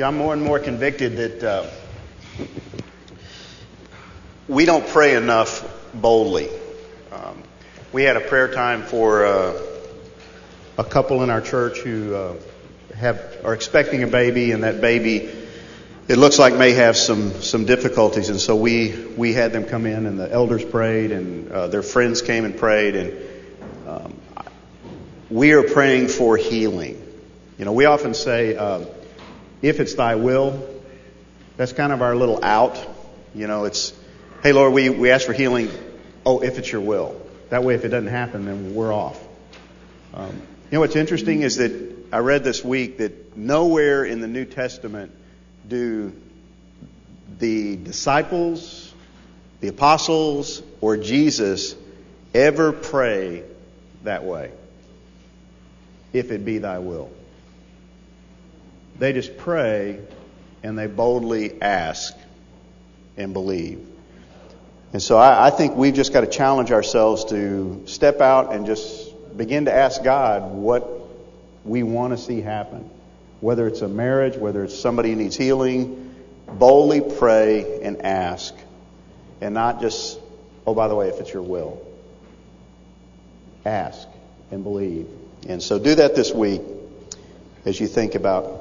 Yeah, I'm more and more convicted that uh, we don't pray enough boldly. Um, we had a prayer time for uh, a couple in our church who uh, have are expecting a baby, and that baby it looks like may have some some difficulties, and so we we had them come in, and the elders prayed, and uh, their friends came and prayed, and um, we are praying for healing. You know, we often say, uh, "If it's Thy will," that's kind of our little out. You know, it's, "Hey Lord, we we ask for healing." Oh, if it's Your will. That way, if it doesn't happen, then we're off. Um, you know what's interesting is that I read this week that nowhere in the New Testament do the disciples, the apostles, or Jesus ever pray that way. If it be thy will. They just pray and they boldly ask and believe. And so I, I think we've just got to challenge ourselves to step out and just begin to ask God what we want to see happen. Whether it's a marriage, whether it's somebody who needs healing, boldly pray and ask. And not just, oh, by the way, if it's your will. Ask and believe. And so do that this week as you think about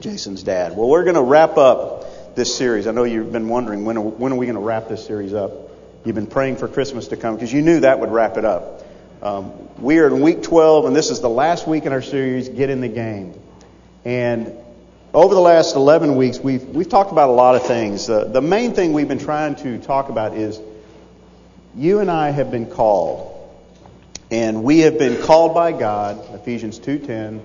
Jason's dad. Well, we're going to wrap up this series. I know you've been wondering when are, when are we going to wrap this series up? You've been praying for Christmas to come because you knew that would wrap it up. Um, we are in week 12, and this is the last week in our series, Get in the Game. And over the last 11 weeks, we've, we've talked about a lot of things. Uh, the main thing we've been trying to talk about is you and I have been called. And we have been called by God, Ephesians 2.10.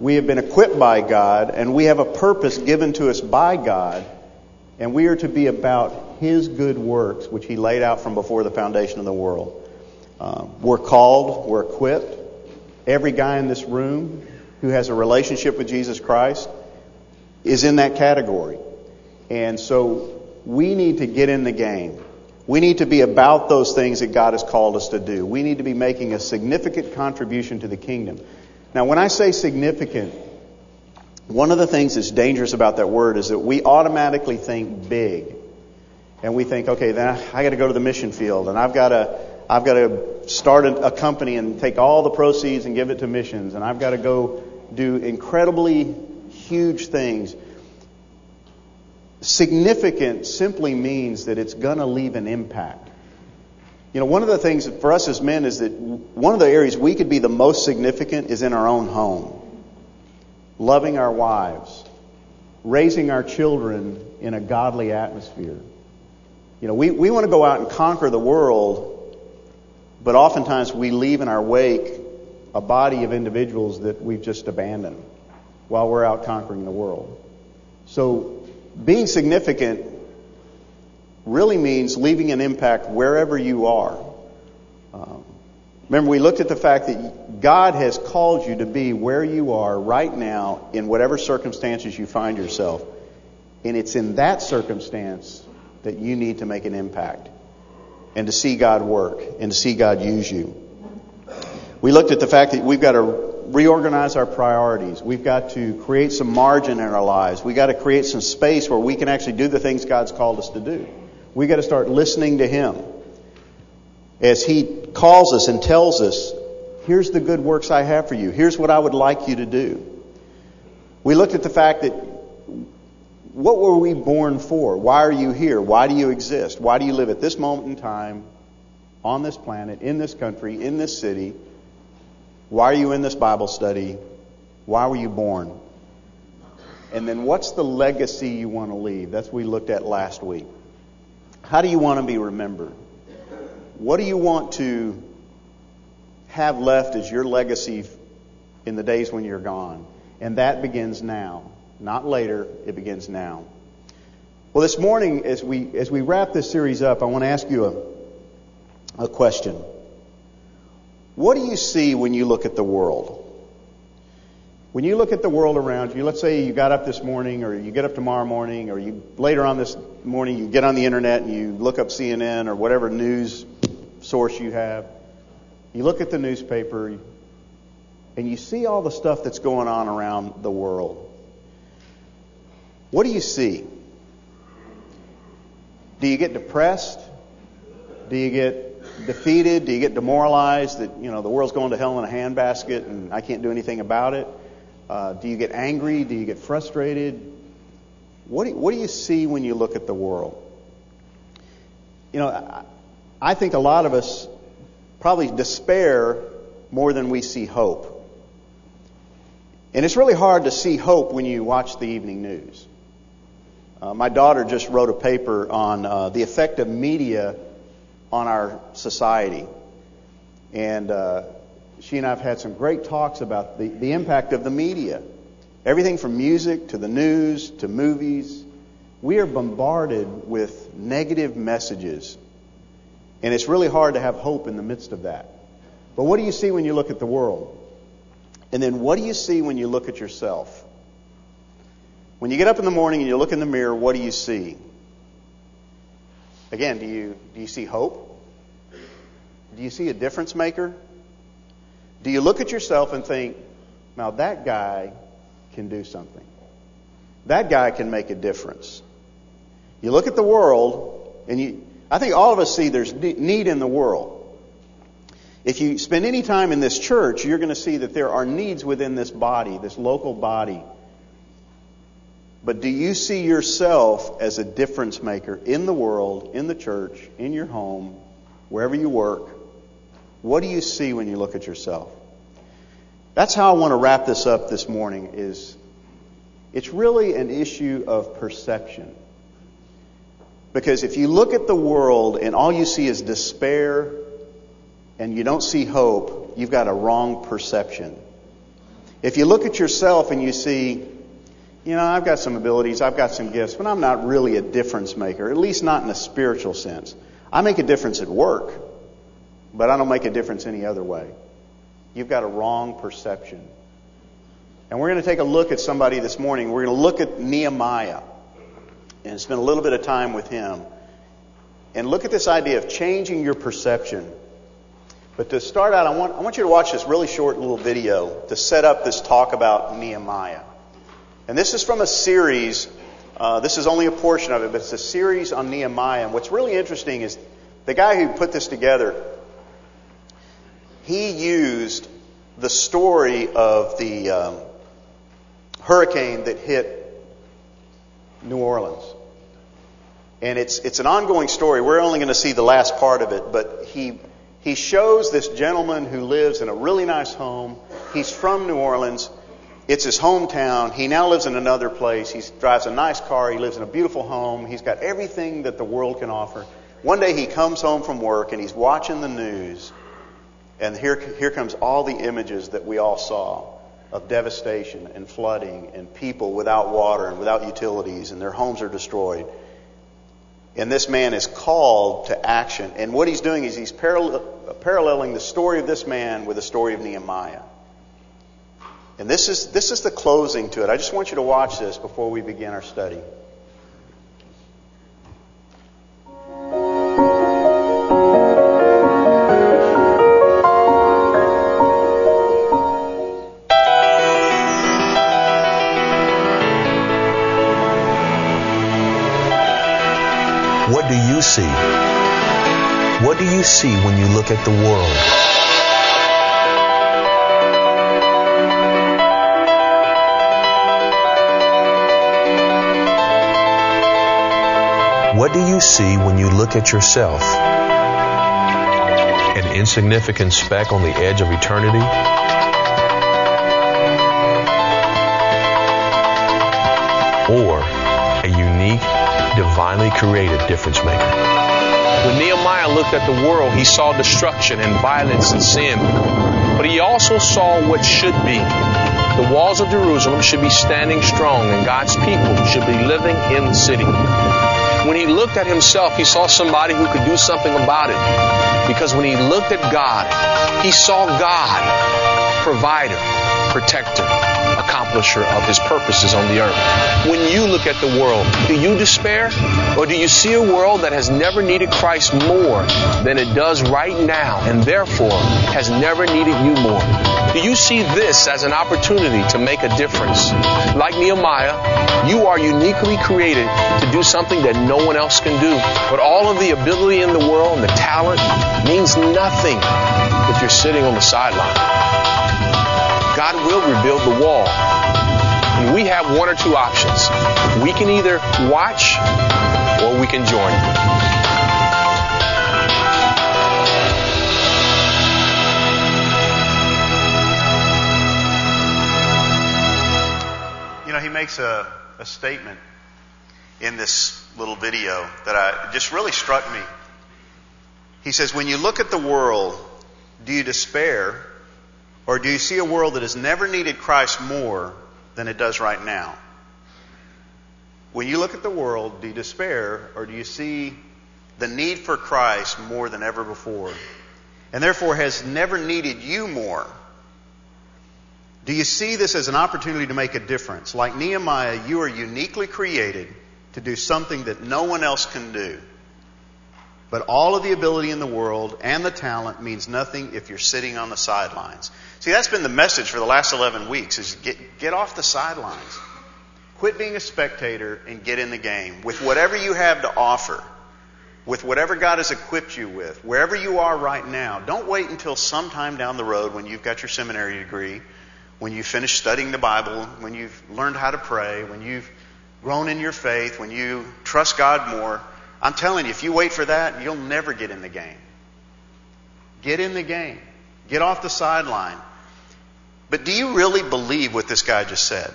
We have been equipped by God, and we have a purpose given to us by God. And we are to be about His good works, which He laid out from before the foundation of the world. Um, we're called, we're equipped. Every guy in this room who has a relationship with Jesus Christ is in that category. And so we need to get in the game. We need to be about those things that God has called us to do. We need to be making a significant contribution to the kingdom. Now, when I say significant, one of the things that's dangerous about that word is that we automatically think big. And we think, okay, then I got to go to the mission field and I've got to, I've got to start a, company and take all the proceeds and give it to missions and I've got to go do incredibly huge things. Significant simply means that it's going to leave an impact. You know, one of the things for us as men is that one of the areas we could be the most significant is in our own home. Loving our wives, raising our children in a godly atmosphere. You know, we, we want to go out and conquer the world, but oftentimes we leave in our wake a body of individuals that we've just abandoned while we're out conquering the world. So being significant really means leaving an impact wherever you are. Um, remember, we looked at the fact that God has called you to be where you are right now in whatever circumstances you find yourself. And it's in that circumstance that you need to make an impact and to see God work and to see God use you. We looked at the fact that we've got to reorganize our priorities. We've got to create some margin in our lives. We've got to create some space where we can actually do the things God's called us to do. We've got to start listening to Him as He calls us and tells us, here's the good works I have for you. Here's what I would like you to do. We looked at the fact that what were we born for? Why are you here? Why do you exist? Why do you live at this moment in time on this planet, in this country, in this city? Why are you in this Bible study? Why were you born? And then what's the legacy you want to leave? That's what we looked at last week. How do you want to be remembered? What do you want to have left as your legacy in the days when you're gone? And that begins now, not later. It begins now. Well, this morning, as we as we wrap this series up, I want to ask you a, a question. What do you see when you look at the world? When you look at the world around you, let's say you got up this morning or you get up tomorrow morning or you later on this morning you get on the internet and you look up CNN or whatever news source you have. You look at the newspaper and you see all the stuff that's going on around the world. what do you see? Do you get depressed? Do you get defeated? Do you get demoralized that, you know, the world's going to hell in a handbasket and I can't do anything about it? Uh, do you get angry? Do you get frustrated? What do, you, what do you see when you look at the world? You know, I, I think a lot of us probably despair more than we see hope. And it's really hard to see hope when you watch the evening news. Uh, my daughter just wrote a paper on uh, the effect of media on our society. And uh, she and I have had some great talks about the, the impact of the media. Everything from music to the news to movies. We are bombarded with negative messages. And it's really hard to have hope in the midst of that. But what do you see when you look at the world? And then what do you see when you look at yourself? When you get up in the morning and you look in the mirror, what do you see? Again, do you, do you see hope? Do you see a difference maker? Do you look at yourself and think, now that guy can do something? That guy can make a difference. You look at the world, and you, I think all of us see there's need in the world. If you spend any time in this church, you're going to see that there are needs within this body, this local body but do you see yourself as a difference maker in the world, in the church, in your home, wherever you work? What do you see when you look at yourself? That's how I want to wrap this up this morning is it's really an issue of perception. Because if you look at the world and all you see is despair and you don't see hope, you've got a wrong perception. If you look at yourself and you see you know, I've got some abilities, I've got some gifts, but I'm not really a difference maker, at least not in a spiritual sense. I make a difference at work, but I don't make a difference any other way. You've got a wrong perception. And we're going to take a look at somebody this morning. We're going to look at Nehemiah and spend a little bit of time with him and look at this idea of changing your perception. But to start out, I want, I want you to watch this really short little video to set up this talk about Nehemiah. And this is from a series. Uh, this is only a portion of it, but it's a series on Nehemiah. And what's really interesting is the guy who put this together, he used the story of the um, hurricane that hit New Orleans. And it's, it's an ongoing story. We're only going to see the last part of it, but he, he shows this gentleman who lives in a really nice home. He's from New Orleans. It's his hometown. He now lives in another place. He drives a nice car. He lives in a beautiful home. He's got everything that the world can offer. One day he comes home from work and he's watching the news. And here, here comes all the images that we all saw of devastation and flooding and people without water and without utilities and their homes are destroyed. And this man is called to action. And what he's doing is he's paralleling the story of this man with the story of Nehemiah. And this is, this is the closing to it. I just want you to watch this before we begin our study. What do you see when you look at the world? What do you see when you look at yourself? An insignificant speck on the edge of eternity? Or a unique, divinely created difference maker? When Nehemiah looked at the world, he saw destruction and violence and sin. But he also saw what should be. The walls of Jerusalem should be standing strong, and God's people should be living in the city. When he looked at himself, he saw somebody who could do something about it. Because when he looked at God, he saw God, provider, protector, accomplisher of his purposes on the earth. When you look at the world, do you despair? Or do you see a world that has never needed Christ more than it does right now and therefore has never needed you more? do you see this as an opportunity to make a difference? Like Nehemiah, you are uniquely created to do something that no one else can do. But all of the ability in the world and the talent means nothing if you're sitting on the sideline. God will rebuild the wall. And we have one or two options. We can either watch or we can join. You know, he makes a, a statement in this little video that I, just really struck me. He says, When you look at the world, do you despair, or do you see a world that has never needed Christ more than it does right now? When you look at the world, do you despair, or do you see the need for Christ more than ever before? And therefore has never needed you more do you see this as an opportunity to make a difference? Like Nehemiah, you are uniquely created to do something that no one else can do. But all of the ability in the world and the talent means nothing if you're sitting on the sidelines. See, that's been the message for the last 11 weeks is get, get off the sidelines. Quit being a spectator and get in the game with whatever you have to offer, with whatever God has equipped you with, wherever you are right now. Don't wait until sometime down the road when you've got your seminary degree when you finish studying the Bible, when you've learned how to pray, when you've grown in your faith, when you trust God more, I'm telling you, if you wait for that, you'll never get in the game. Get in the game. Get off the sideline. But do you really believe what this guy just said?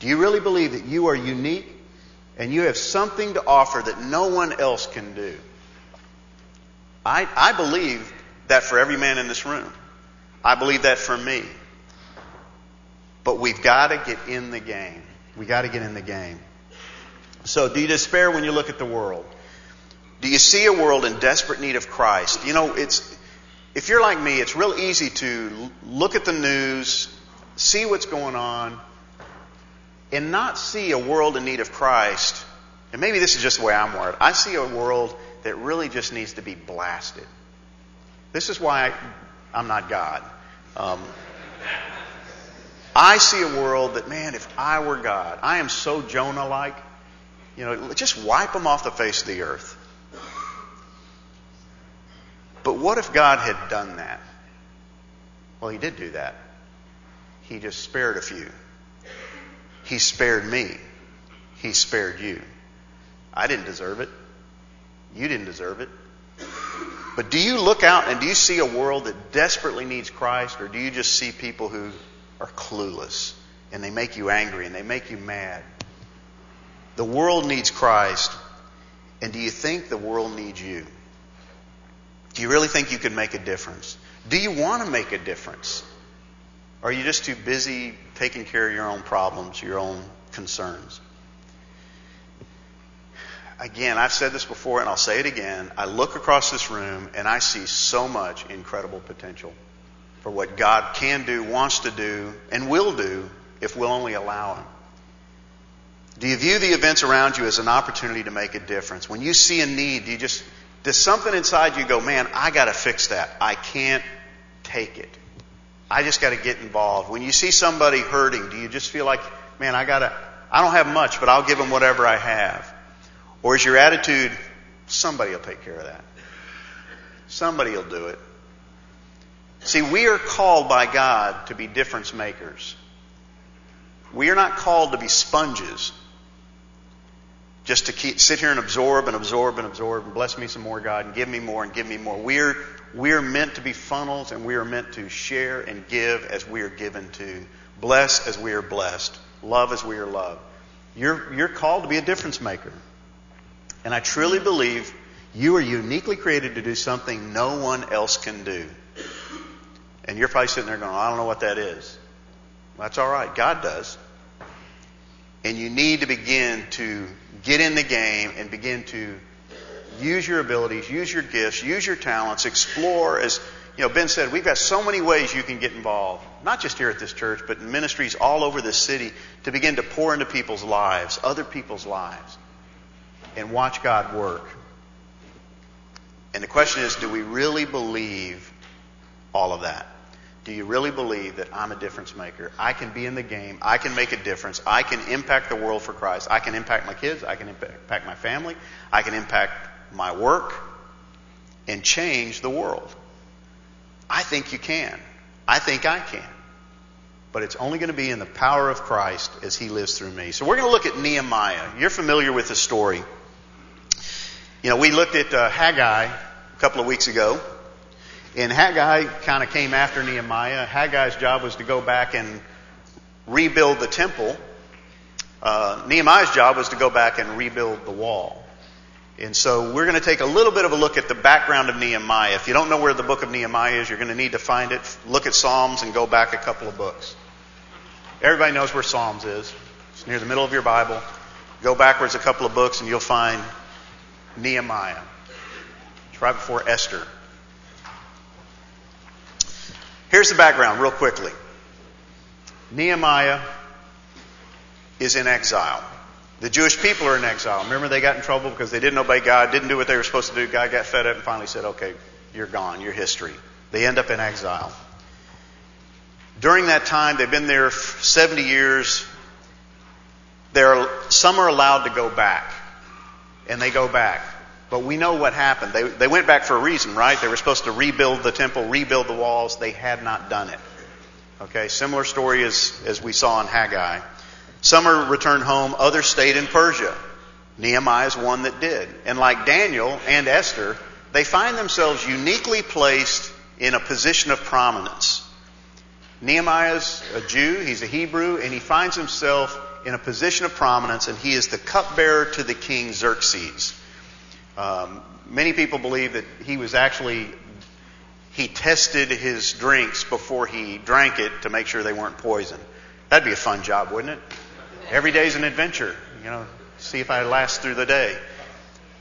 Do you really believe that you are unique and you have something to offer that no one else can do? I, I believe that for every man in this room. I believe that for me. But we've got to get in the game. We've got to get in the game. So, do you despair when you look at the world? Do you see a world in desperate need of Christ? You know, it's if you're like me, it's real easy to look at the news, see what's going on, and not see a world in need of Christ. And maybe this is just the way I'm wired. I see a world that really just needs to be blasted. This is why I, am not God. Um, I see a world that, man, if I were God, I am so Jonah like, you know, just wipe them off the face of the earth. But what if God had done that? Well, He did do that. He just spared a few. He spared me. He spared you. I didn't deserve it. You didn't deserve it. But do you look out and do you see a world that desperately needs Christ, or do you just see people who are clueless and they make you angry and they make you mad. The world needs Christ, and do you think the world needs you? Do you really think you can make a difference? Do you want to make a difference? Or are you just too busy taking care of your own problems, your own concerns? Again, I've said this before and I'll say it again. I look across this room and I see so much incredible potential for what God can do, wants to do, and will do if we'll only allow Him. Do you view the events around you as an opportunity to make a difference? When you see a need, do you just, does something inside you go, man, I got to fix that. I can't take it. I just got to get involved. When you see somebody hurting, do you just feel like, man, I got to, I don't have much, but I'll give them whatever I have? Or is your attitude, somebody will take care of that? Somebody will do it. See, we are called by God to be difference makers. We are not called to be sponges. Just to keep, sit here and absorb and absorb and absorb and bless me some more, God, and give me more and give me more. We're, we're meant to be funnels and we are meant to share and give as we are given to. Bless as we are blessed. Love as we are loved. You're, you're called to be a difference maker. And I truly believe you are uniquely created to do something no one else can do. And you're probably sitting there going, I don't know what that is. That's all right. God does. And you need to begin to get in the game and begin to use your abilities, use your gifts, use your talents, explore. As you know, Ben said, we've got so many ways you can get involved, not just here at this church, but in ministries all over this city to begin to pour into people's lives, other people's lives, and watch God work. And the question is, do we really believe all of that? Do you really believe that I'm a difference maker? I can be in the game. I can make a difference. I can impact the world for Christ. I can impact my kids. I can impact my family. I can impact my work and change the world. I think you can. I think I can. But it's only going to be in the power of Christ as He lives through me. So we're going to look at Nehemiah. You're familiar with the story. You know, we looked at uh, Haggai a couple of weeks ago. And Haggai kind of came after Nehemiah. Haggai's job was to go back and rebuild the temple. Uh, Nehemiah's job was to go back and rebuild the wall. And so we're going to take a little bit of a look at the background of Nehemiah. If you don't know where the book of Nehemiah is, you're going to need to find it. Look at Psalms and go back a couple of books. Everybody knows where Psalms is. It's near the middle of your Bible. Go backwards a couple of books and you'll find Nehemiah. It's right before Esther. Here's the background, real quickly. Nehemiah is in exile. The Jewish people are in exile. Remember, they got in trouble because they didn't obey God, didn't do what they were supposed to do. God got fed up and finally said, okay, you're gone, you're history. They end up in exile. During that time, they've been there 70 years. They're, some are allowed to go back, and they go back. But we know what happened. They, they went back for a reason, right? They were supposed to rebuild the temple, rebuild the walls. They had not done it. Okay, similar story as, as we saw in Haggai. Some are returned home, others stayed in Persia. Nehemiah is one that did. And like Daniel and Esther, they find themselves uniquely placed in a position of prominence. Nehemiah's a Jew, he's a Hebrew, and he finds himself in a position of prominence, and he is the cupbearer to the king Xerxes. Um, many people believe that he was actually he tested his drinks before he drank it to make sure they weren't poisoned. That'd be a fun job, wouldn't it? Every day's an adventure. You know, see if I last through the day.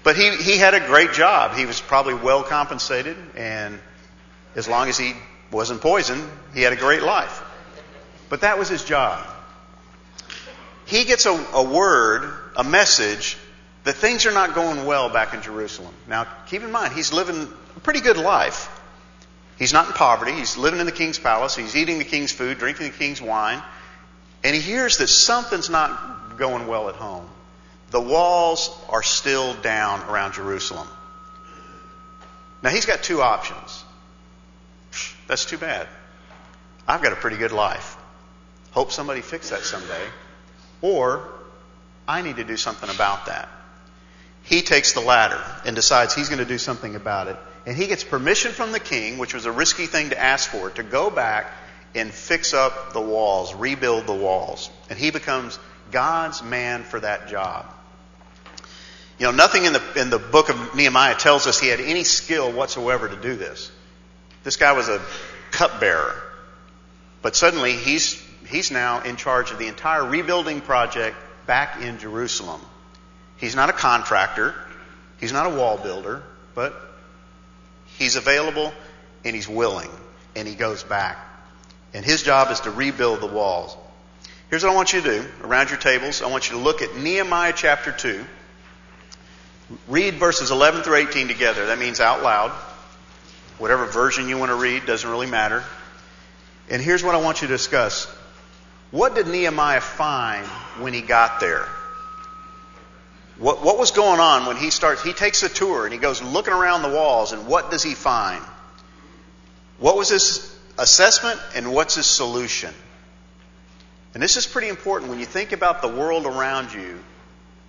But he, he had a great job. He was probably well compensated, and as long as he wasn't poisoned, he had a great life. But that was his job. He gets a, a word, a message that things are not going well back in Jerusalem. Now, keep in mind, he's living a pretty good life. He's not in poverty. He's living in the king's palace. He's eating the king's food, drinking the king's wine. And he hears that something's not going well at home. The walls are still down around Jerusalem. Now, he's got two options. That's too bad. I've got a pretty good life. Hope somebody fix that someday. Or I need to do something about that. He takes the latter and decides he's going to do something about it. And he gets permission from the king, which was a risky thing to ask for, to go back and fix up the walls, rebuild the walls. And he becomes God's man for that job. You know, nothing in the, in the book of Nehemiah tells us he had any skill whatsoever to do this. This guy was a cupbearer. But suddenly he's, he's now in charge of the entire rebuilding project back in Jerusalem. He's not a contractor. He's not a wall builder, but he's available and he's willing and he goes back. And his job is to rebuild the walls. Here's what I want you to do around your tables. I want you to look at Nehemiah chapter 2. Read verses 11 through 18 together. That means out loud. Whatever version you want to read doesn't really matter. And here's what I want you to discuss. What did Nehemiah find when he got there? What, what was going on when he starts? He takes a tour and he goes looking around the walls, and what does he find? What was his assessment and what's his solution? And this is pretty important when you think about the world around you.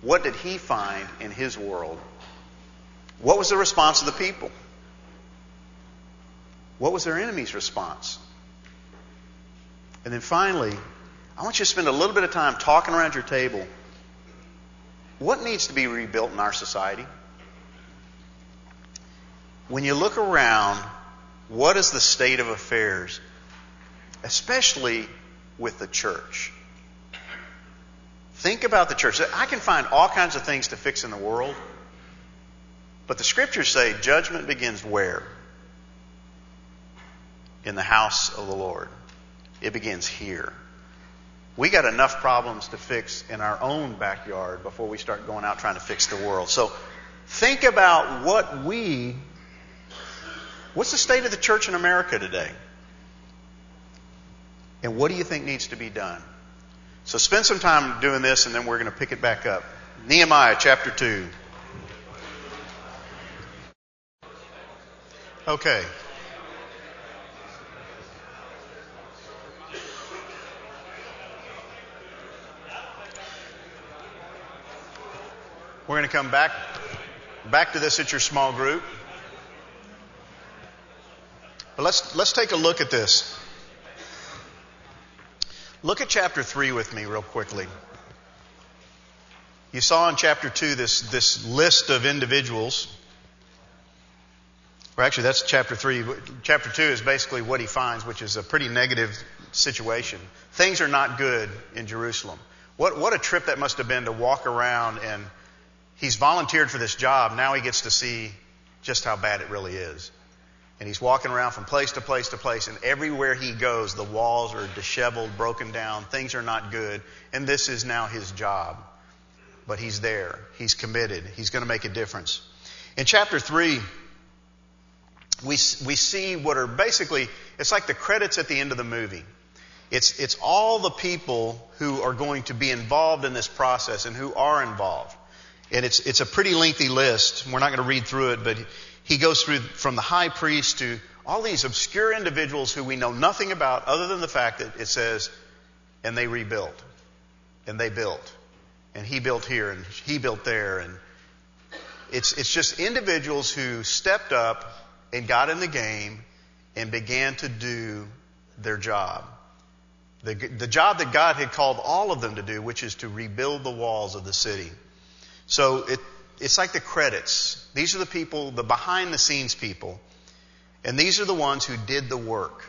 What did he find in his world? What was the response of the people? What was their enemy's response? And then finally, I want you to spend a little bit of time talking around your table what needs to be rebuilt in our society? When you look around, what is the state of affairs, especially with the church? Think about the church. I can find all kinds of things to fix in the world, but the scriptures say judgment begins where? In the house of the Lord. It begins here. We got enough problems to fix in our own backyard before we start going out trying to fix the world. So think about what we, what's the state of the church in America today? And what do you think needs to be done? So spend some time doing this and then we're going to pick it back up. Nehemiah chapter 2. Okay. We're going to come back back to this at your small group. But let's let's take a look at this. Look at chapter 3 with me real quickly. You saw in chapter 2 this, this list of individuals. Or actually, that's chapter 3. Chapter 2 is basically what he finds, which is a pretty negative situation. Things are not good in Jerusalem. What, what a trip that must have been to walk around and he's volunteered for this job. Now he gets to see just how bad it really is. And he's walking around from place to place to place, and everywhere he goes, the walls are disheveled, broken down, things are not good, and this is now his job. But he's there. He's committed. He's going to make a difference. In chapter 3, we, we see what are basically, it's like the credits at the end of the movie. It's, it's all the people who are going to be involved in this process and who are involved. And it's, it's a pretty lengthy list. We're not going to read through it, but he goes through from the high priest to all these obscure individuals who we know nothing about other than the fact that it says, and they rebuilt. And they built. And he built here and he built there. And it's, it's just individuals who stepped up and got in the game and began to do their job. The, the job that God had called all of them to do, which is to rebuild the walls of the city. So it, it's like the credits. These are the people, the behind the scenes people. And these are the ones who did the work.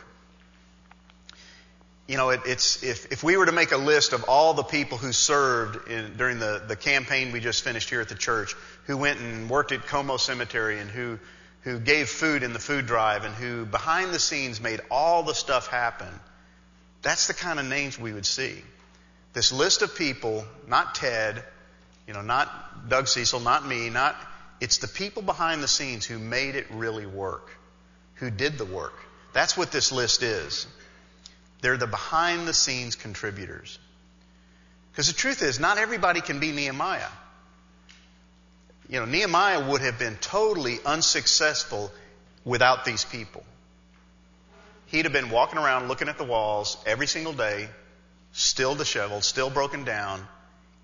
You know, it, it's, if, if we were to make a list of all the people who served in, during the, the campaign we just finished here at the church, who went and worked at Como Cemetery and who, who gave food in the food drive and who behind the scenes made all the stuff happen, that's the kind of names we would see. This list of people, not Ted, you know, not Doug Cecil, not me, not, it's the people behind the scenes who made it really work, who did the work. That's what this list is. They're the behind the scenes contributors. Because the truth is, not everybody can be Nehemiah. You know, Nehemiah would have been totally unsuccessful without these people. He'd have been walking around looking at the walls every single day, still disheveled, still broken down,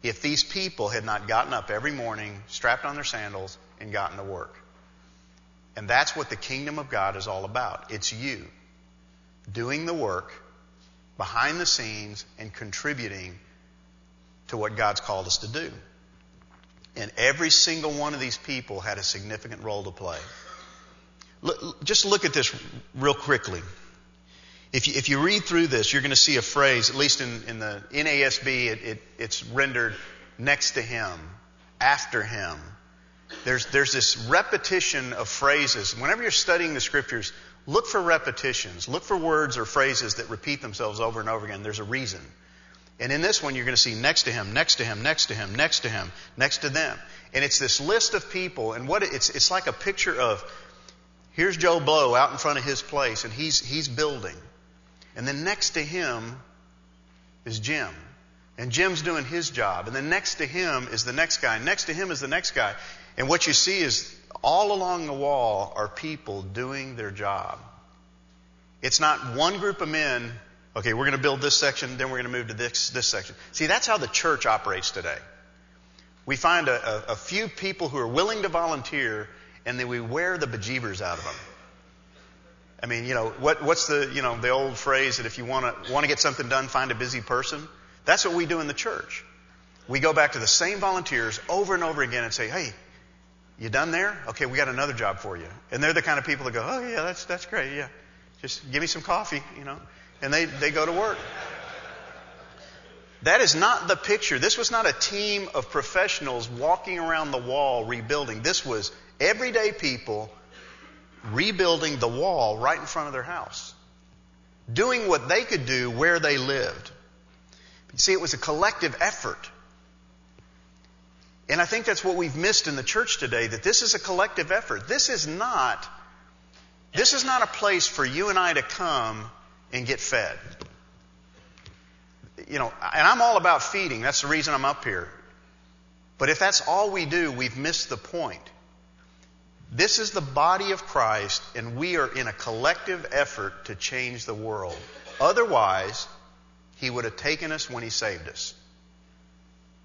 if these people had not gotten up every morning, strapped on their sandals, and gotten to work. And that's what the kingdom of God is all about. It's you doing the work behind the scenes and contributing to what God's called us to do. And every single one of these people had a significant role to play. Look, just look at this real quickly. If you, if you read through this, you're going to see a phrase, at least in, in the NASB, it, it, it's rendered next to him, after him. There's, there's this repetition of phrases. Whenever you're studying the scriptures, look for repetitions. Look for words or phrases that repeat themselves over and over again. There's a reason. And in this one, you're going to see next to him, next to him, next to him, next to him, next to them. And it's this list of people, and what it's, it's like a picture of here's Joe Blow out in front of his place, and he's, he's building. And then next to him is Jim. And Jim's doing his job. And then next to him is the next guy. Next to him is the next guy. And what you see is all along the wall are people doing their job. It's not one group of men, okay, we're going to build this section, then we're going to move to this, this section. See, that's how the church operates today. We find a, a, a few people who are willing to volunteer, and then we wear the bejeebers out of them. I mean, you know, what, what's the, you know, the old phrase that if you want to, want to get something done, find a busy person? That's what we do in the church. We go back to the same volunteers over and over again and say, hey, you done there? Okay, we got another job for you. And they're the kind of people that go, oh yeah, that's, that's great, yeah. Just give me some coffee, you know. And they, they go to work. That is not the picture. This was not a team of professionals walking around the wall rebuilding. This was everyday people rebuilding the wall right in front of their house, doing what they could do where they lived. You see, it was a collective effort. And I think that's what we've missed in the church today, that this is a collective effort. This is not, this is not a place for you and I to come and get fed. you know, and I'm all about feeding. That's the reason I'm up here. But if that's all we do, we've missed the point. This is the body of Christ, and we are in a collective effort to change the world. Otherwise, He would have taken us when He saved us.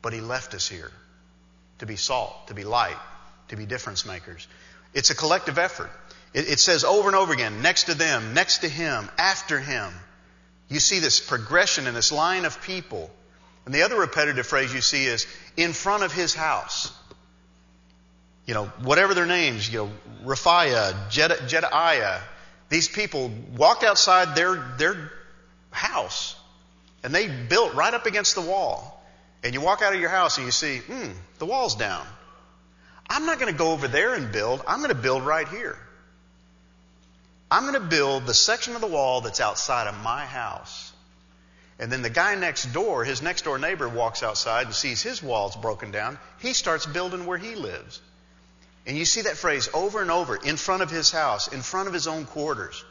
But He left us here to be salt, to be light, to be difference makers. It's a collective effort. It, it says over and over again, next to them, next to Him, after Him. You see this progression in this line of people. And the other repetitive phrase you see is in front of his house. You know, whatever their names, you know, Raphiah, Jed- these people walked outside their, their house and they built right up against the wall. And you walk out of your house and you see, hmm, the wall's down. I'm not going to go over there and build. I'm going to build right here. I'm going to build the section of the wall that's outside of my house. And then the guy next door, his next door neighbor, walks outside and sees his walls broken down. He starts building where he lives. And you see that phrase over and over in front of his house, in front of his own quarters.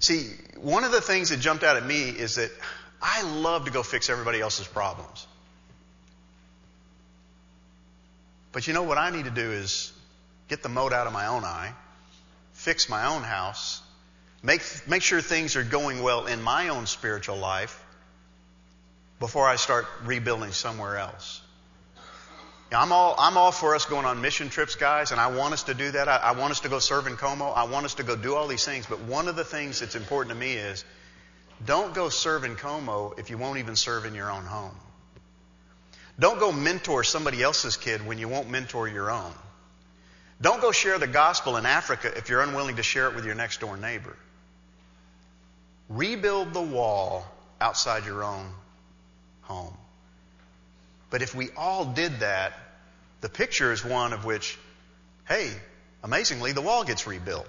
See, one of the things that jumped out at me is that I love to go fix everybody else's problems. But you know what I need to do is get the mote out of my own eye fix my own house, make, make sure things are going well in my own spiritual life before I start rebuilding somewhere else. I'm all, I'm all for us going on mission trips, guys, and I want us to do that. I, I want us to go serve in Como. I want us to go do all these things. But one of the things that's important to me is don't go serve in Como if you won't even serve in your own home. Don't go mentor somebody else's kid when you won't mentor your own. Don't go share the gospel in Africa if you're unwilling to share it with your next door neighbor. Rebuild the wall outside your own home. But if we all did that, the picture is one of which, hey, amazingly, the wall gets rebuilt.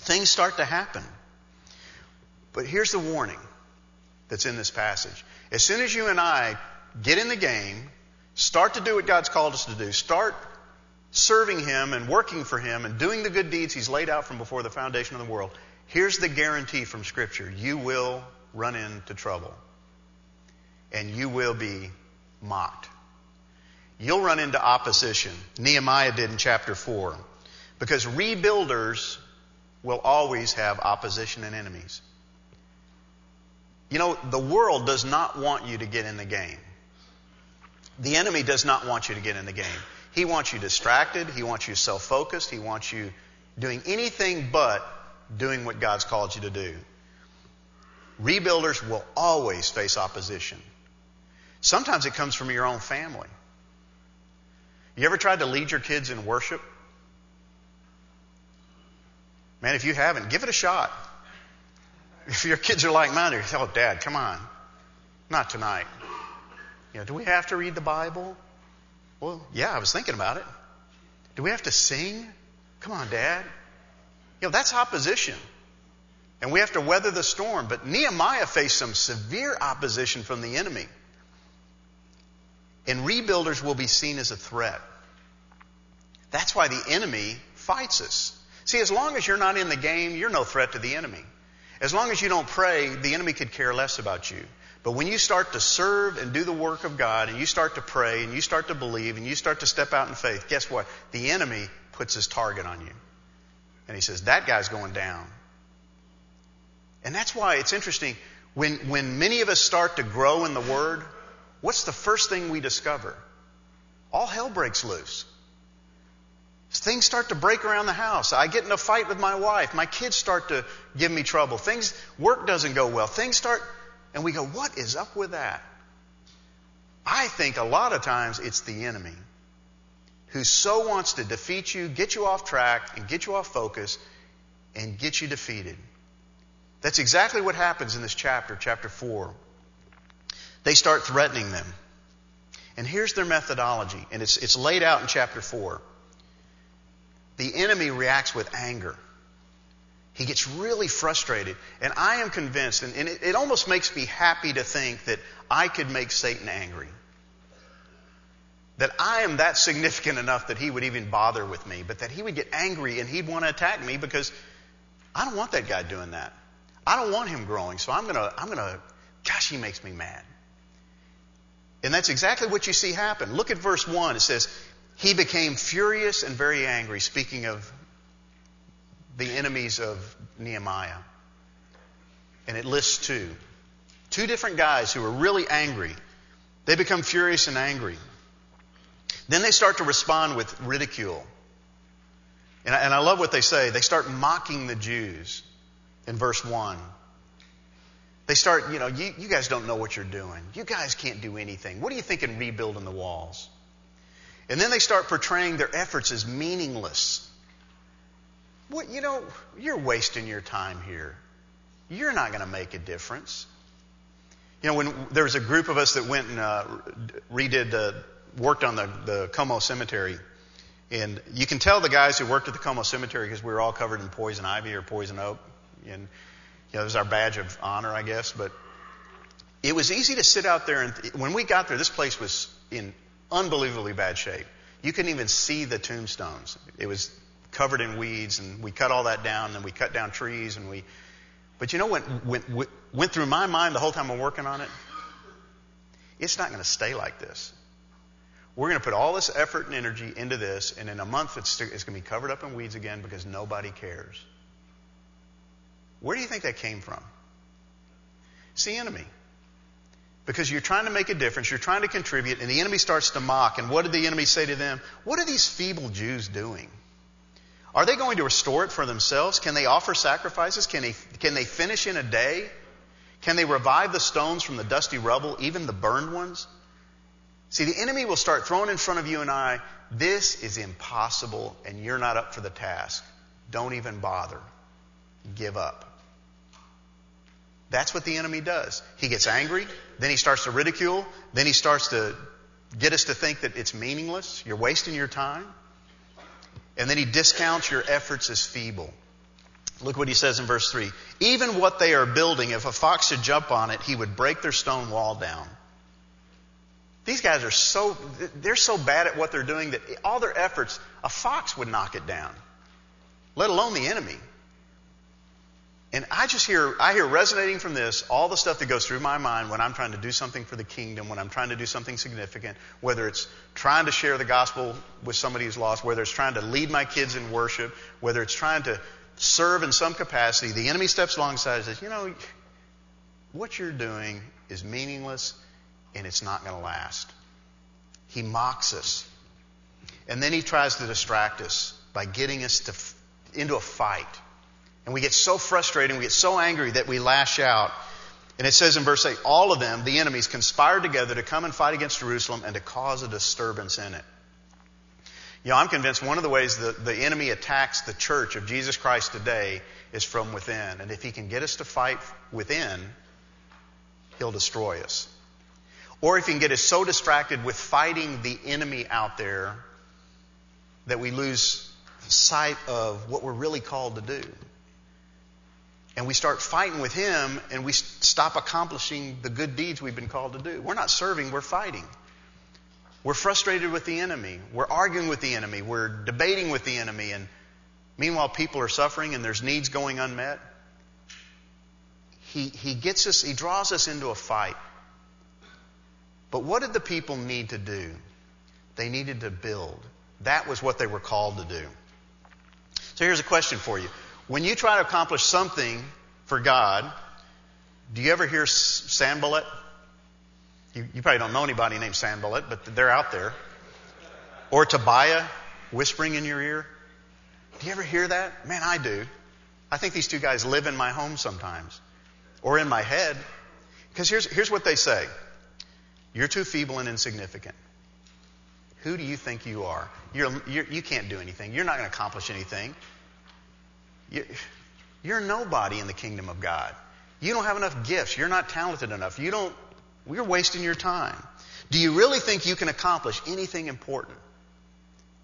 Things start to happen. But here's the warning that's in this passage. As soon as you and I get in the game, start to do what God's called us to do, start serving Him and working for Him and doing the good deeds He's laid out from before the foundation of the world, here's the guarantee from Scripture you will run into trouble. And you will be mocked. You'll run into opposition. Nehemiah did in chapter 4. Because rebuilders will always have opposition and enemies. You know, the world does not want you to get in the game. The enemy does not want you to get in the game. He wants you distracted. He wants you self focused. He wants you doing anything but doing what God's called you to do. Rebuilders will always face opposition. Sometimes it comes from your own family. You ever tried to lead your kids in worship? Man, if you haven't, give it a shot. If your kids are like mine, they're, oh, Dad, come on. Not tonight. You know, do we have to read the Bible? Well, yeah, I was thinking about it. Do we have to sing? Come on, Dad. You know, that's opposition. And we have to weather the storm. But Nehemiah faced some severe opposition from the enemy. And rebuilders will be seen as a threat. That's why the enemy fights us. See, as long as you're not in the game, you're no threat to the enemy. As long as you don't pray, the enemy could care less about you. But when you start to serve and do the work of God and you start to pray and you start to believe and you start to step out in faith, guess what? The enemy puts his target on you. And he says, that guy's going down. And that's why it's interesting. When, when many of us start to grow in the Word, what's the first thing we discover? All hell breaks loose. Things start to break around the house. I get in a fight with my wife. My kids start to give me trouble. Things, work doesn't go well. Things start and we go, what is up with that? I think a lot of times it's the enemy who so wants to defeat you, get you off track, and get you off focus, and get you defeated. That's exactly what happens in this chapter, chapter 4. They start threatening them. And here's their methodology, and it's, it's laid out in chapter 4. The enemy reacts with anger. He gets really frustrated. And I am convinced, and, it, it almost makes me happy to think that I could make Satan angry. That I am that significant enough that he would even bother with me, but that he would get angry and he'd want to attack me because I don't want that guy doing that. I don't want him growing, so I'm gonna, I'm gonna Gosh, he makes me mad. And that's exactly what you see happen. Look at verse 1. It says, He became furious and very angry, speaking of the enemies of Nehemiah. And it lists two. Two different guys who are really angry. They become furious and angry. Then they start to respond with ridicule. And I, and I love what they say. They start mocking the Jews in verse 1. They start, you know, you, you guys don't know what you're doing. You guys can't do anything. What are you thinking rebuilding the walls? And then they start portraying their efforts as meaningless. What, you know, you're wasting your time here. You're not going to make a difference. You know, when there was a group of us that went and uh, redid, uh, worked on the, the Como Cemetery, and you can tell the guys who worked at the Como Cemetery because we were all covered in poison ivy or poison oak, and you know, it was our badge of honor, I guess. But it was easy to sit out there, and when we got there, this place was in unbelievably bad shape. You couldn't even see the tombstones. It was covered in weeds, and we cut all that down, and we cut down trees, and we. But you know what went, went through my mind the whole time I'm working on it? It's not going to stay like this. We're going to put all this effort and energy into this, and in a month it's, it's going to be covered up in weeds again because nobody cares. Where do you think that came from? It's the enemy. Because you're trying to make a difference, you're trying to contribute, and the enemy starts to mock. And what did the enemy say to them? What are these feeble Jews doing? Are they going to restore it for themselves? Can they offer sacrifices? Can they, can they finish in a day? Can they revive the stones from the dusty rubble, even the burned ones? See, the enemy will start throwing in front of you and I, this is impossible and you're not up for the task. Don't even bother. Give up. That's what the enemy does. He gets angry, then he starts to ridicule, then he starts to get us to think that it's meaningless, you're wasting your time, and then he discounts your efforts as feeble. Look what he says in verse 3. Even what they are building, if a fox should jump on it, he would break their stone wall down. These guys are so, they're so bad at what they're doing that all their efforts, a fox would knock it down, let alone the enemy. And I just hear, I hear resonating from this all the stuff that goes through my mind when I'm trying to do something for the kingdom, when I'm trying to do something significant, whether it's trying to share the gospel with somebody who's lost, whether it's trying to lead my kids in worship, whether it's trying to serve in some capacity. The enemy steps alongside and says, you know, what you're doing is meaningless and it's not going to last. He mocks us. And then he tries to distract us by getting us to, into a fight and we get so frustrated and we get so angry that we lash out. And it says in verse 8, all of them, the enemies, conspired together to come and fight against Jerusalem and to cause a disturbance in it. You know, I'm convinced one of the ways that the enemy attacks the church of Jesus Christ today is from within. And if he can get us to fight within, he'll destroy us. Or if he can get us so distracted with fighting the enemy out there that we lose sight of what we're really called to do and we start fighting with him and we stop accomplishing the good deeds we've been called to do. We're not serving, we're fighting. We're frustrated with the enemy. We're arguing with the enemy. We're debating with the enemy. And meanwhile, people are suffering and there's needs going unmet. He, he gets us, he draws us into a fight. But what did the people need to do? They needed to build. That was what they were called to do. So here's a question for you. When you try to accomplish something for God, do you ever hear Sanballat? You, you probably don't know anybody named Sanballat, but they're out there. Or Tobiah whispering in your ear. Do you ever hear that? Man, I do. I think these two guys live in my home sometimes or in my head. Because here's, here's what they say You're too feeble and insignificant. Who do you think you are? You're, you're, you can not do anything. You're not going to accomplish anything. You're nobody in the kingdom of God. You don't have enough gifts. You're not talented enough. You don't, you're wasting your time. Do you really think you can accomplish anything important?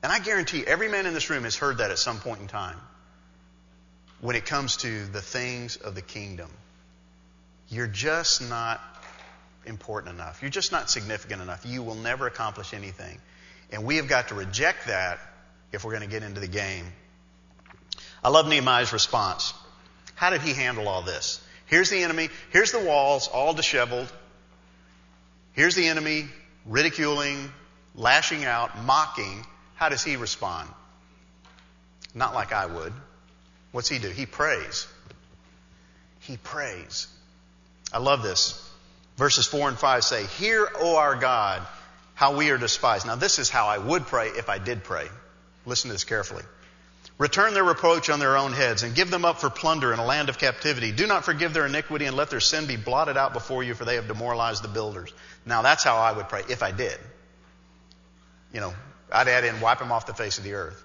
And I guarantee every man in this room has heard that at some point in time. When it comes to the things of the kingdom, you're just not important enough. You're just not significant enough. You will never accomplish anything. And we have got to reject that if we're going to get into the game I love Nehemiah's response. How did he handle all this? Here's the enemy. Here's the walls, all disheveled. Here's the enemy ridiculing, lashing out, mocking. How does he respond? Not like I would. What's he do? He prays. He prays. I love this. Verses 4 and 5 say, Hear, O our God, how we are despised. Now, this is how I would pray if I did pray. Listen to this carefully. Return their reproach on their own heads and give them up for plunder in a land of captivity. Do not forgive their iniquity and let their sin be blotted out before you, for they have demoralized the builders. Now, that's how I would pray if I did. You know, I'd add in wipe them off the face of the earth.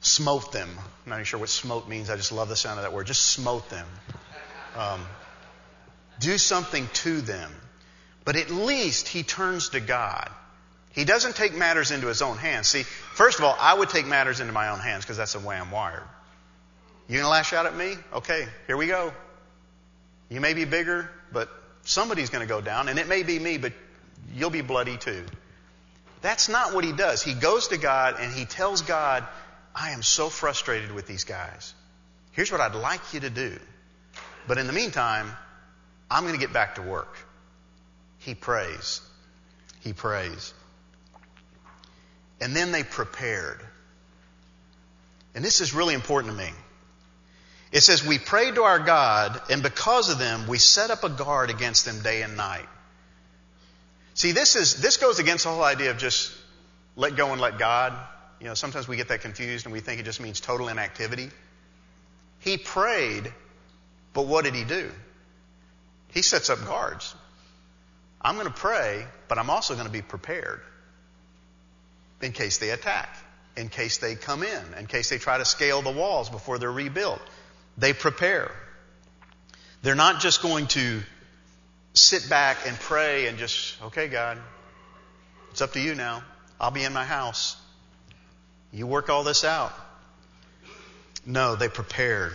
Smote them. I'm not even sure what smote means. I just love the sound of that word. Just smote them. Um, do something to them. But at least he turns to God. He doesn't take matters into his own hands. See, first of all, I would take matters into my own hands because that's the way I'm wired. You gonna lash out at me? Okay, here we go. You may be bigger, but somebody's gonna go down, and it may be me, but you'll be bloody too. That's not what he does. He goes to God and he tells God, I am so frustrated with these guys. Here's what I'd like you to do. But in the meantime, I'm going to get back to work. He prays. He prays. And then they prepared. And this is really important to me. It says, We prayed to our God, and because of them, we set up a guard against them day and night. See, this is, this goes against the whole idea of just let go and let God. You know, sometimes we get that confused and we think it just means total inactivity. He prayed, but what did he do? He sets up guards. I'm going to pray, but I'm also going to be prepared in case they attack, in case they come in, in case they try to scale the walls before they're rebuilt. They prepare. They're not just going to sit back and pray and just, okay, God, it's up to you now. I'll be in my house. You work all this out. No, they prepared.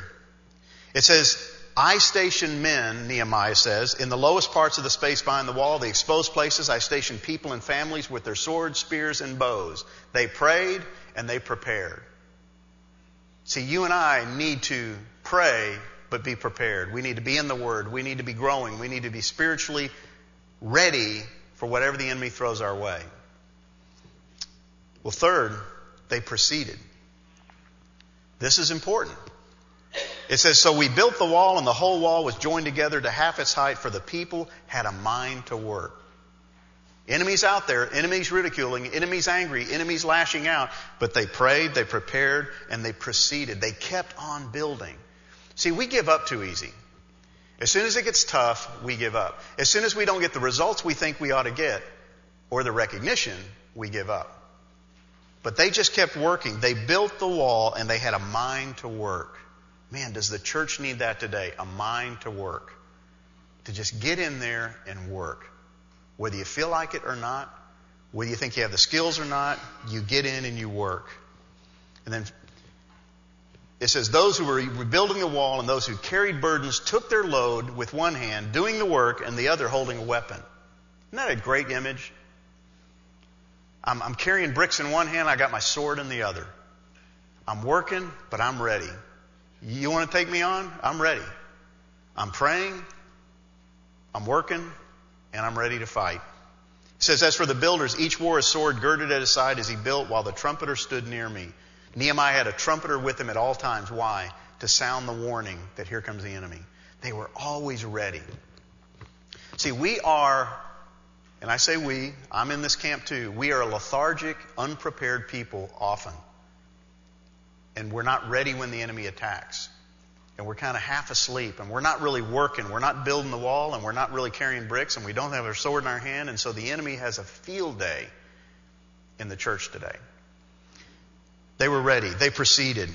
It says, I stationed men, Nehemiah says, in the lowest parts of the space behind the wall, the exposed places. I stationed people and families with their swords, spears, and bows. They prayed and they prepared. See, you and I need to pray but be prepared. We need to be in the Word. We need to be growing. We need to be spiritually ready for whatever the enemy throws our way. Well, third, they proceeded. This is important. It says, So we built the wall, and the whole wall was joined together to half its height, for the people had a mind to work. Enemies out there, enemies ridiculing, enemies angry, enemies lashing out, but they prayed, they prepared, and they proceeded. They kept on building. See, we give up too easy. As soon as it gets tough, we give up. As soon as we don't get the results we think we ought to get, or the recognition, we give up. But they just kept working. They built the wall and they had a mind to work. Man, does the church need that today? A mind to work. To just get in there and work. Whether you feel like it or not, whether you think you have the skills or not, you get in and you work. And then it says, Those who were rebuilding the wall and those who carried burdens took their load with one hand, doing the work, and the other holding a weapon. Isn't that a great image? I'm, I'm carrying bricks in one hand, I got my sword in the other. I'm working, but I'm ready. You want to take me on? I'm ready. I'm praying, I'm working, and I'm ready to fight. It says, As for the builders, each wore a sword girded at his side as he built, while the trumpeter stood near me. Nehemiah had a trumpeter with him at all times. Why? To sound the warning that here comes the enemy. They were always ready. See, we are, and I say we, I'm in this camp too, we are a lethargic, unprepared people often. And we're not ready when the enemy attacks. And we're kind of half asleep, and we're not really working. We're not building the wall, and we're not really carrying bricks, and we don't have our sword in our hand, and so the enemy has a field day in the church today. They were ready. They proceeded.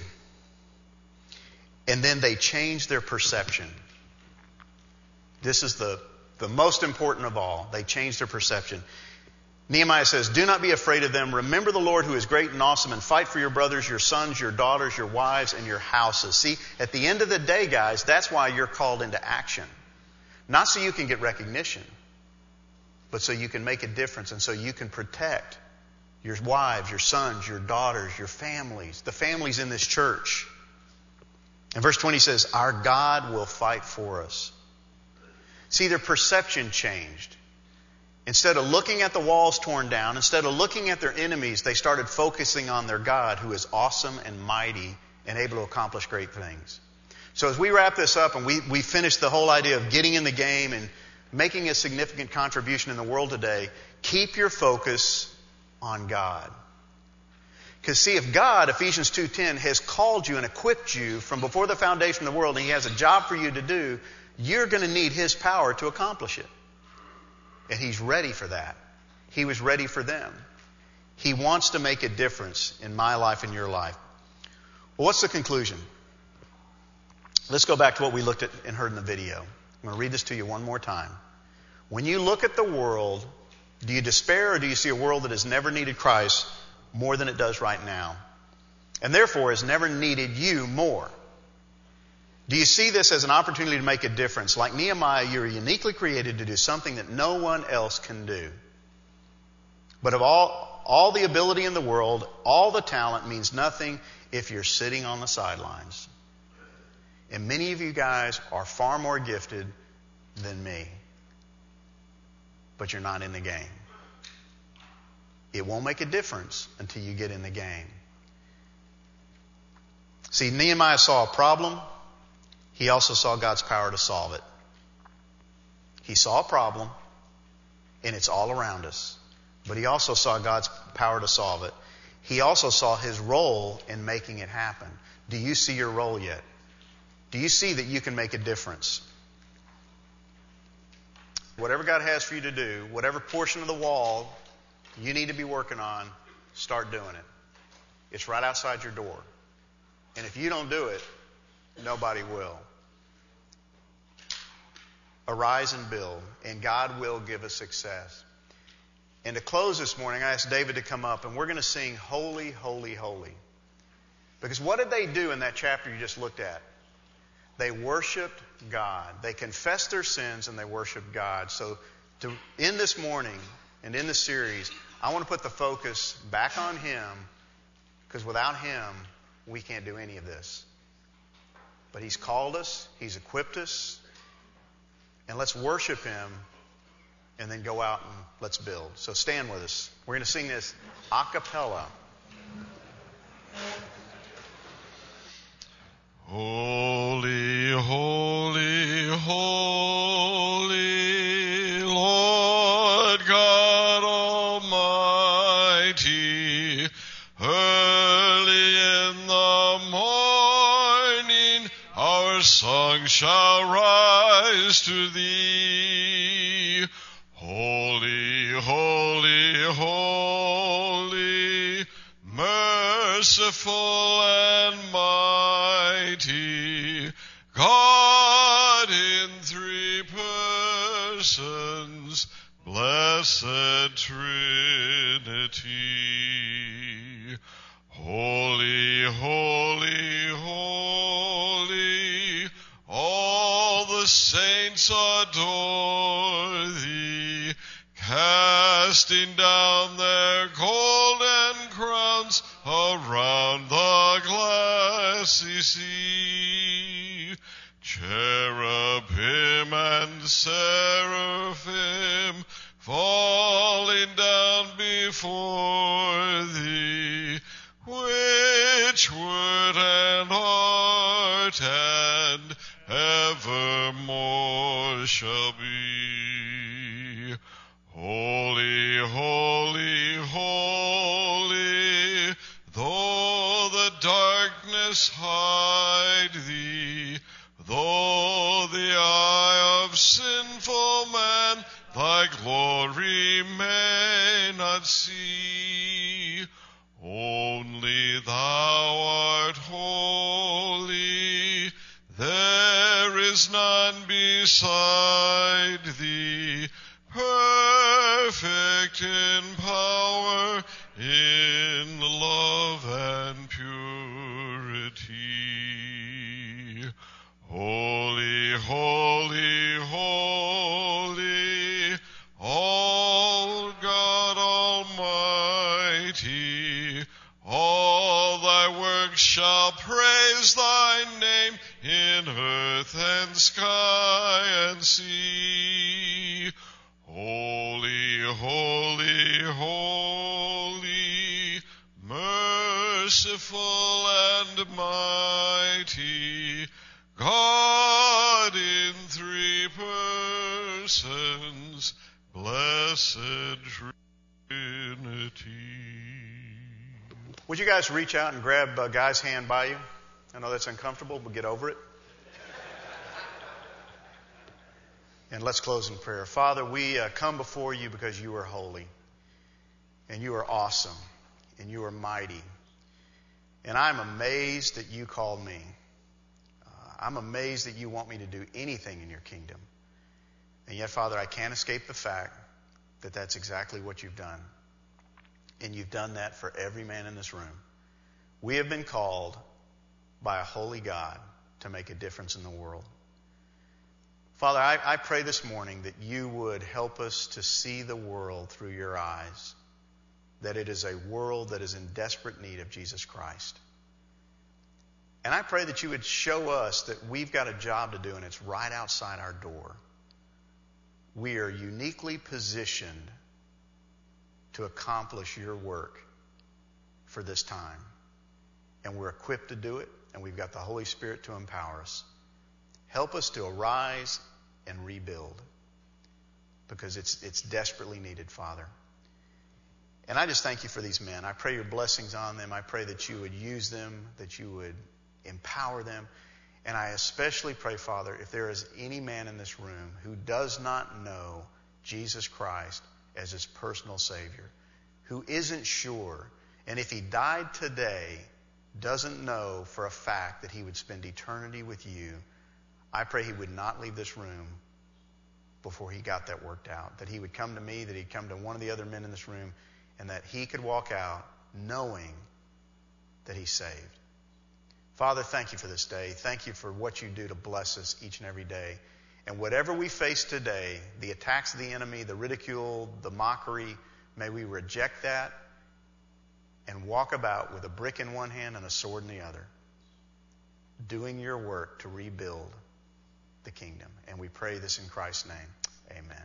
And then they changed their perception. This is the, the most important of all. They changed their perception. Nehemiah says, Do not be afraid of them. Remember the Lord who is great and awesome and fight for your brothers, your sons, your daughters, your wives, and your houses. See, at the end of the day, guys, that's why you're called into action. Not so you can get recognition, but so you can make a difference and so you can protect your wives, your sons, your daughters, your families, the families in this church. And verse 20 says, Our God will fight for us. See, their perception changed. Instead of looking at the walls torn down, instead of looking at their enemies, they started focusing on their God who is awesome and mighty and able to accomplish great things. So as we wrap this up and we, we finish the whole idea of getting in the game and making a significant contribution in the world today, keep your focus on God. Because see, if God, Ephesians 2.10, has called you and equipped you from before the foundation of the world and He has a job for you to do, you're going to need His power to accomplish it. And He's ready for that. He was ready for them. He wants to make a difference in my life and your life. Well, what's the conclusion? Let's go back to what we looked at and heard in the video. I'm going to read this to you one more time. When you look at the world, do you despair or do you see a world that has never needed Christ more than it does right now? And therefore has never needed you more? Do you see this as an opportunity to make a difference? Like Nehemiah, you're uniquely created to do something that no one else can do. But of all, all the ability in the world, all the talent means nothing if you're sitting on the sidelines. And many of you guys are far more gifted than me. But you're not in the game. It won't make a difference until you get in the game. See, Nehemiah saw a problem. He also saw God's power to solve it. He saw a problem, and it's all around us. But he also saw God's power to solve it. He also saw his role in making it happen. Do you see your role yet? Do you see that you can make a difference? Whatever God has for you to do, whatever portion of the wall you need to be working on, start doing it. It's right outside your door. And if you don't do it, nobody will. Arise and build, and God will give us success. And to close this morning, I asked David to come up, and we're going to sing Holy, Holy, Holy. Because what did they do in that chapter you just looked at? They worshiped God. They confessed their sins and they worshiped God. So, to end this morning and in this series, I want to put the focus back on Him because without Him, we can't do any of this. But He's called us, He's equipped us, and let's worship Him and then go out and let's build. So, stand with us. We're going to sing this a cappella. Holy, holy, shall rise to thee. Holy, holy, holy, merciful and mighty, God in three persons, blessed Trinity. Holy, holy, holy, the saints adore thee, casting down their golden crowns around the glassy sea. Cherubim and seraphim falling down before thee, which word and art and evermore shall be. Holy, holy, holy, though the darkness hide thee, though the eye of sinful man thy glory may not see, only thou art holy, there is none beside thee, perfect in power, in love and purity. Holy, holy, holy, all God Almighty, all thy works shall praise thy name earth and sky and sea. Holy, holy, holy, merciful and mighty, God in three persons, blessed Trinity. Would you guys reach out and grab a guy's hand by you? I know that's uncomfortable, but get over it. Let's close in prayer. Father, we uh, come before you because you are holy, and you are awesome, and you are mighty. And I'm amazed that you called me. Uh, I'm amazed that you want me to do anything in your kingdom. And yet, Father, I can't escape the fact that that's exactly what you've done. And you've done that for every man in this room. We have been called by a holy God to make a difference in the world. Father, I, I, pray this morning that you would help us to see the world through your eyes, that it is a world that is in desperate need of Jesus Christ. And I pray that you would show us that we've got a job to do and it's right outside our door. We are uniquely positioned to accomplish your work for this time. And we're equipped to do it, and we've got the Holy Spirit to empower us. Help us to arise and rebuild because it's, it's desperately needed, Father. And I just thank you for these men. I pray your blessings on them. I pray that you would use them, that you would empower them. And I especially pray, Father, if there is any man in this room who does not know Jesus Christ as his personal Savior, who isn't sure, and if he died today, doesn't know for a fact that he would spend eternity with you, I pray he would not leave this room before he got that worked out. That he would come to me, that he'd come to one of the other men in this room, and that he could walk out knowing that he's saved. Father, thank you for this day. Thank you for what you do to bless us each and every day. And whatever we face today, the attacks of the enemy, the ridicule, the mockery, may we reject that and walk about with a brick in one hand and a sword in the other, doing your work to rebuild the kingdom. And we pray this in Christ's name. Amen.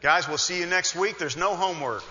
Guys, we'll see you next week. There's no homework.